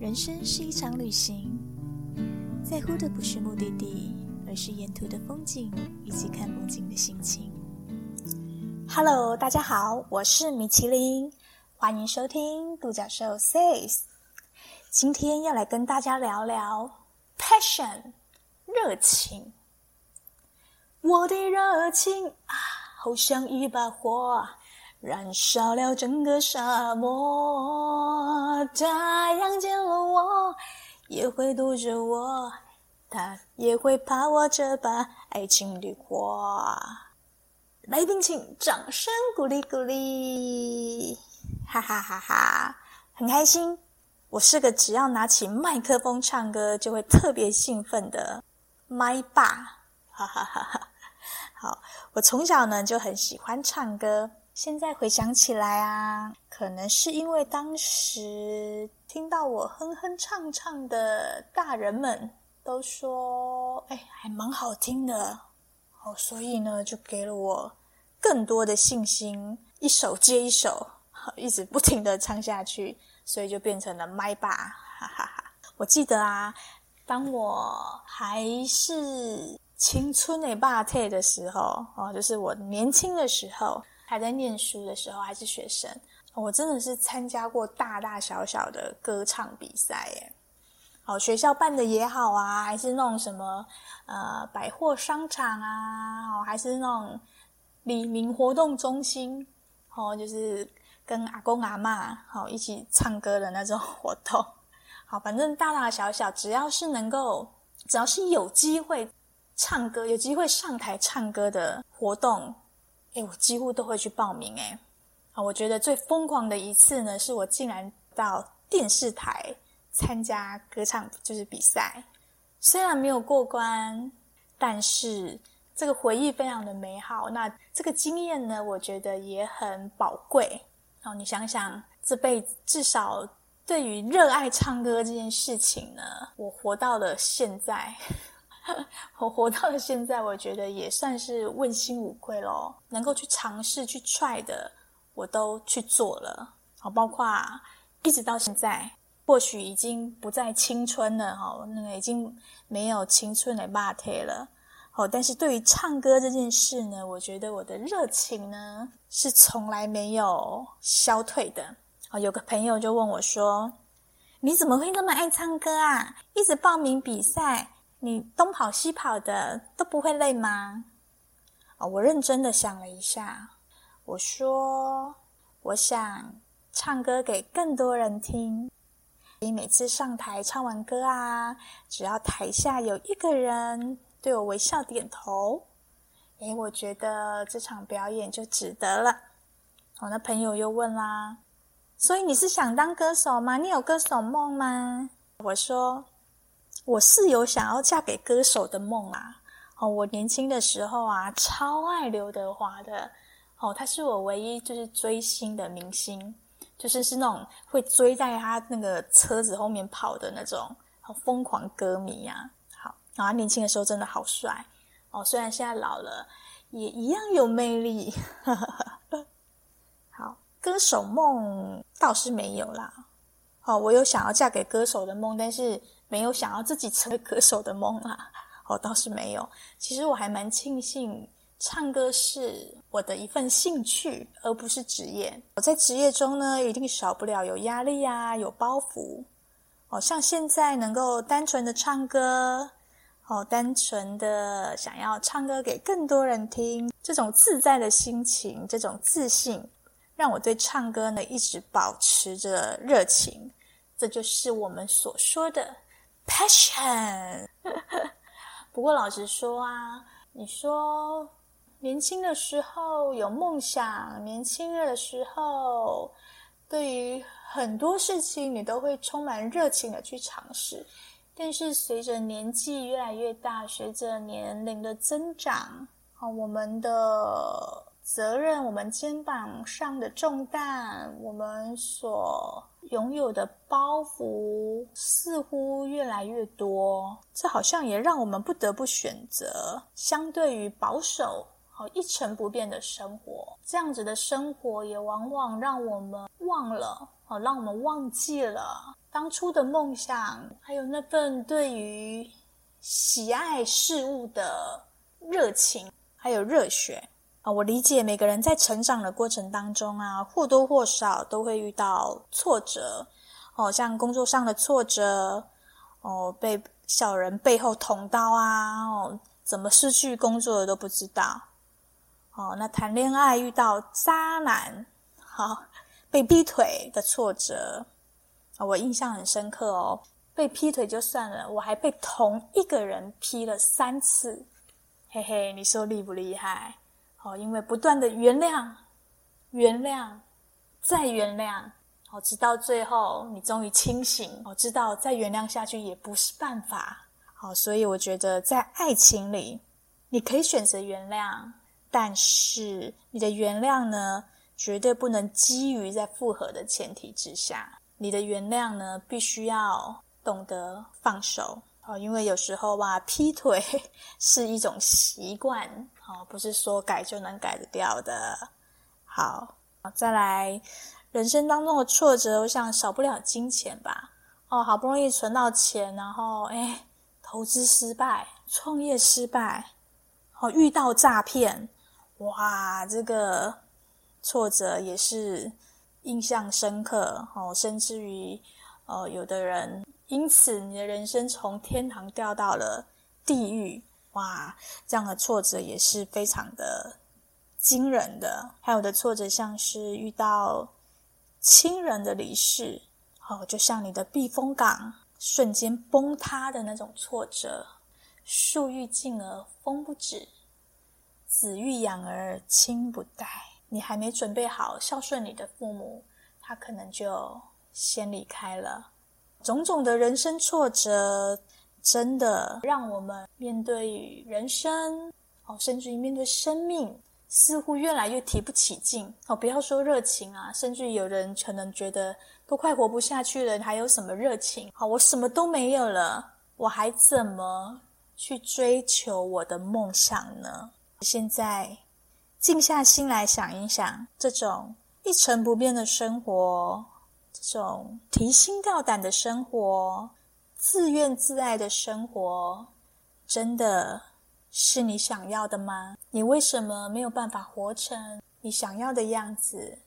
人生是一场旅行，在乎的不是目的地，而是沿途的风景以及看风景的心情。Hello，大家好，我是米其林，欢迎收听独角兽 says。今天要来跟大家聊聊 passion 热情。我的热情啊，好像一把火。燃烧了整个沙漠，太阳见了我也会躲着我，他也会怕我这把爱情的火。来宾请掌声鼓励鼓励，哈哈哈哈，很开心。我是个只要拿起麦克风唱歌就会特别兴奋的麦霸，哈哈哈哈。好，我从小呢就很喜欢唱歌。现在回想起来啊，可能是因为当时听到我哼哼唱唱的大人们都说：“哎，还蛮好听的。”哦，所以呢，就给了我更多的信心，一首接一首，一直不停的唱下去，所以就变成了麦霸，哈哈哈！我记得啊，当我还是青春的霸退的时候，哦，就是我年轻的时候。还在念书的时候，还是学生，我真的是参加过大大小小的歌唱比赛，耶。好，学校办的也好啊，还是那种什么呃百货商场啊，好，还是那种黎明活动中心，哦，就是跟阿公阿妈好一起唱歌的那种活动，好，反正大大小小，只要是能够，只要是有机会唱歌、有机会上台唱歌的活动。哎，我几乎都会去报名哎，啊，我觉得最疯狂的一次呢，是我竟然到电视台参加歌唱就是比赛，虽然没有过关，但是这个回忆非常的美好。那这个经验呢，我觉得也很宝贵。哦，你想想，这辈子至少对于热爱唱歌这件事情呢，我活到了现在。我活到了现在，我觉得也算是问心无愧咯能够去尝试、去踹的，我都去做了。好，包括一直到现在，或许已经不再青春了，哈，那个已经没有青春的霸贴了。好，但是对于唱歌这件事呢，我觉得我的热情呢是从来没有消退的。好，有个朋友就问我说：“你怎么会那么爱唱歌啊？一直报名比赛？”你东跑西跑的都不会累吗？啊，我认真的想了一下，我说，我想唱歌给更多人听。你每次上台唱完歌啊，只要台下有一个人对我微笑点头，诶，我觉得这场表演就值得了。我的朋友又问啦，所以你是想当歌手吗？你有歌手梦吗？我说。我是有想要嫁给歌手的梦啊！哦，我年轻的时候啊，超爱刘德华的哦，他是我唯一就是追星的明星，就是是那种会追在他那个车子后面跑的那种好疯狂歌迷呀！好，然后年轻的时候真的好帅哦，虽然现在老了，也一样有魅力。好，歌手梦倒是没有啦。哦，我有想要嫁给歌手的梦，但是。没有想要自己成为歌手的梦啊！哦，倒是没有。其实我还蛮庆幸，唱歌是我的一份兴趣，而不是职业。我在职业中呢，一定少不了有压力啊，有包袱。哦，像现在能够单纯的唱歌，哦，单纯的想要唱歌给更多人听，这种自在的心情，这种自信，让我对唱歌呢一直保持着热情。这就是我们所说的。Passion，不过老实说啊，你说年轻的时候有梦想，年轻的时候对于很多事情你都会充满热情的去尝试，但是随着年纪越来越大，随着年龄的增长，啊，我们的责任，我们肩膀上的重担，我们所。拥有的包袱似乎越来越多，这好像也让我们不得不选择相对于保守、好一成不变的生活。这样子的生活也往往让我们忘了，好让我们忘记了当初的梦想，还有那份对于喜爱事物的热情，还有热血我理解每个人在成长的过程当中啊，或多或少都会遇到挫折哦，像工作上的挫折哦，被小人背后捅刀啊，哦，怎么失去工作的都不知道哦。那谈恋爱遇到渣男，好，被劈腿的挫折啊，我印象很深刻哦。被劈腿就算了，我还被同一个人劈了三次，嘿嘿，你说厉不厉害？哦，因为不断的原谅、原谅、再原谅，哦，直到最后你终于清醒，哦，知道再原谅下去也不是办法，好，所以我觉得在爱情里，你可以选择原谅，但是你的原谅呢，绝对不能基于在复合的前提之下，你的原谅呢，必须要。懂得放手哦，因为有时候哇，劈腿 是一种习惯哦，不是说改就能改得掉的。好，再来，人生当中的挫折，我想少不了金钱吧。哦，好不容易存到钱，然后哎，投资失败，创业失败，哦，遇到诈骗，哇，这个挫折也是印象深刻哦，甚至于，呃，有的人。因此，你的人生从天堂掉到了地狱，哇！这样的挫折也是非常的惊人的。还有的挫折，像是遇到亲人的离世，哦，就像你的避风港瞬间崩塌的那种挫折。树欲静而风不止，子欲养而亲不待。你还没准备好孝顺你的父母，他可能就先离开了。种种的人生挫折，真的让我们面对人生，哦，甚至于面对生命，似乎越来越提不起劲。哦，不要说热情啊，甚至有人可能觉得都快活不下去了，还有什么热情？好，我什么都没有了，我还怎么去追求我的梦想呢？现在静下心来想一想，这种一成不变的生活。这种提心吊胆的生活、自怨自艾的生活，真的是你想要的吗？你为什么没有办法活成你想要的样子？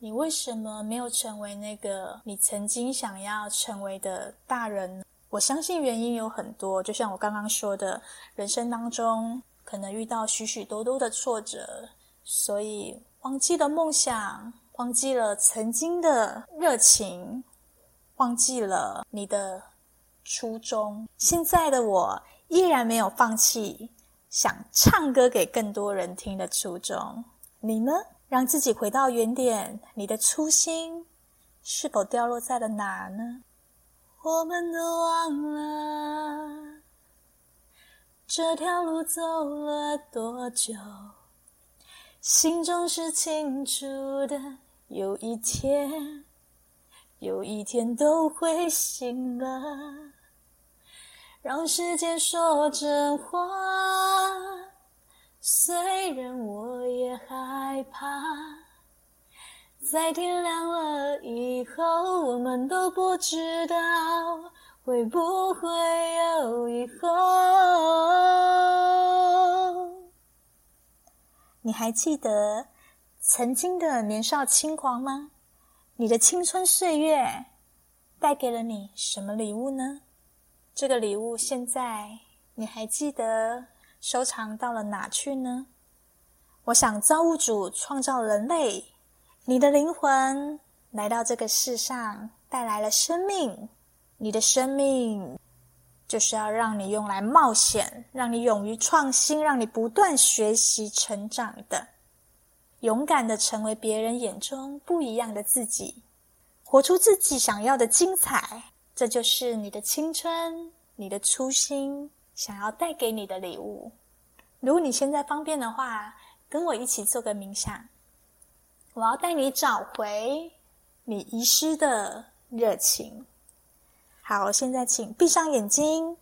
你为什么没有成为那个你曾经想要成为的大人？我相信原因有很多，就像我刚刚说的，人生当中可能遇到许许多多的挫折，所以忘记了梦想。忘记了曾经的热情，忘记了你的初衷。现在的我依然没有放弃想唱歌给更多人听的初衷。你呢？让自己回到原点，你的初心是否掉落在了哪呢？我们都忘了这条路走了多久，心中是清楚的。有一天，有一天都会醒了。让时间说真话，虽然我也害怕。在天亮了以后，我们都不知道会不会有以后。你还记得？曾经的年少轻狂吗？你的青春岁月带给了你什么礼物呢？这个礼物现在你还记得收藏到了哪去呢？我想造物主创造人类，你的灵魂来到这个世上带来了生命，你的生命就是要让你用来冒险，让你勇于创新，让你不断学习成长的。勇敢的成为别人眼中不一样的自己，活出自己想要的精彩，这就是你的青春，你的初心，想要带给你的礼物。如果你现在方便的话，跟我一起做个冥想，我要带你找回你遗失的热情。好，现在请闭上眼睛，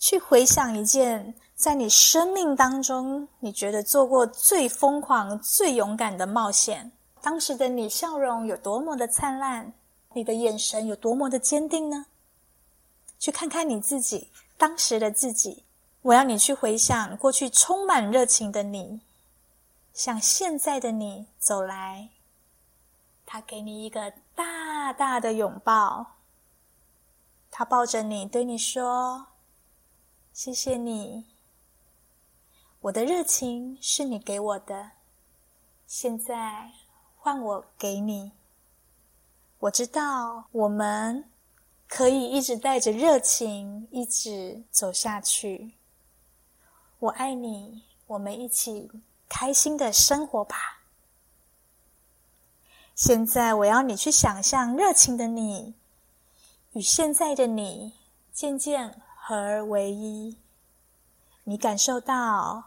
去回想一件。在你生命当中，你觉得做过最疯狂、最勇敢的冒险，当时的你笑容有多么的灿烂？你的眼神有多么的坚定呢？去看看你自己，当时的自己。我要你去回想过去充满热情的你，向现在的你走来。他给你一个大大的拥抱，他抱着你，对你说：“谢谢你，我的热情是你给我的，现在换我给你。我知道我们可以一直带着热情一直走下去。我爱你，我们一起开心的生活吧。”现在我要你去想象热情的你与现在的你渐渐合而为一。你感受到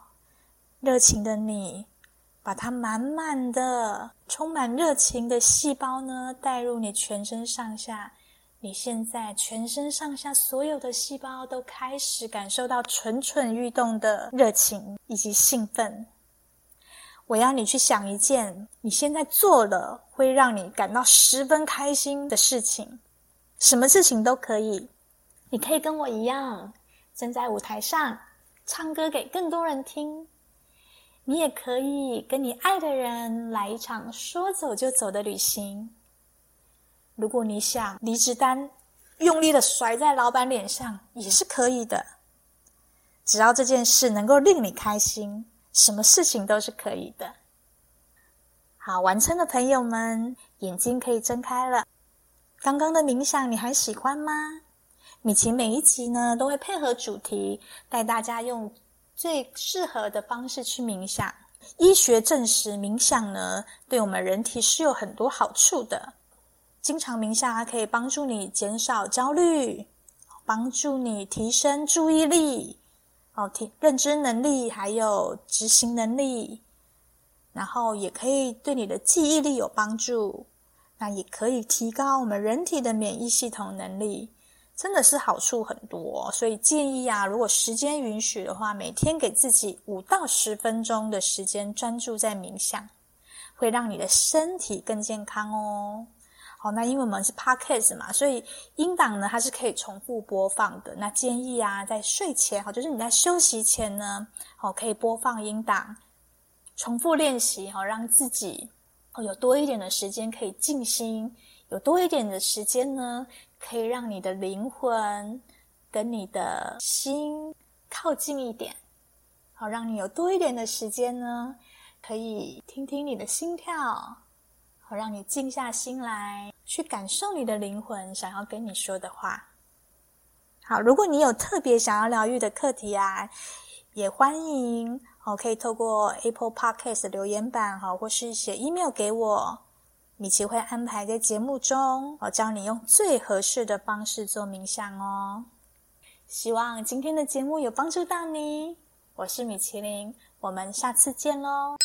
热情的你，把它满满的、充满热情的细胞呢带入你全身上下。你现在全身上下所有的细胞都开始感受到蠢蠢欲动的热情以及兴奋。我要你去想一件你现在做了会让你感到十分开心的事情，什么事情都可以。你可以跟我一样站在舞台上唱歌给更多人听，你也可以跟你爱的人来一场说走就走的旅行。如果你想离职单用力的甩在老板脸上，也是可以的。只要这件事能够令你开心。什么事情都是可以的。好，完成的朋友们，眼睛可以睁开了。刚刚的冥想你还喜欢吗？米奇每一集呢都会配合主题，带大家用最适合的方式去冥想。医学证实，冥想呢对我们人体是有很多好处的。经常冥想还可以帮助你减少焦虑，帮助你提升注意力。哦，提认知能力还有执行能力，然后也可以对你的记忆力有帮助。那也可以提高我们人体的免疫系统能力，真的是好处很多。所以建议啊，如果时间允许的话，每天给自己五到十分钟的时间专注在冥想，会让你的身体更健康哦。好，那因为我们是 podcast 嘛，所以音档呢它是可以重复播放的。那建议啊，在睡前，好，就是你在休息前呢，好，可以播放音档，重复练习，好，让自己有多一点的时间可以静心，有多一点的时间呢，可以让你的灵魂跟你的心靠近一点，好，让你有多一点的时间呢，可以听听你的心跳。好让你静下心来，去感受你的灵魂想要跟你说的话。好，如果你有特别想要疗愈的课题啊，也欢迎哦，可以透过 Apple Podcast 留言板哈，或是写 email 给我，米奇会安排在节目中，我教你用最合适的方式做冥想哦。希望今天的节目有帮助到你，我是米其林，我们下次见喽。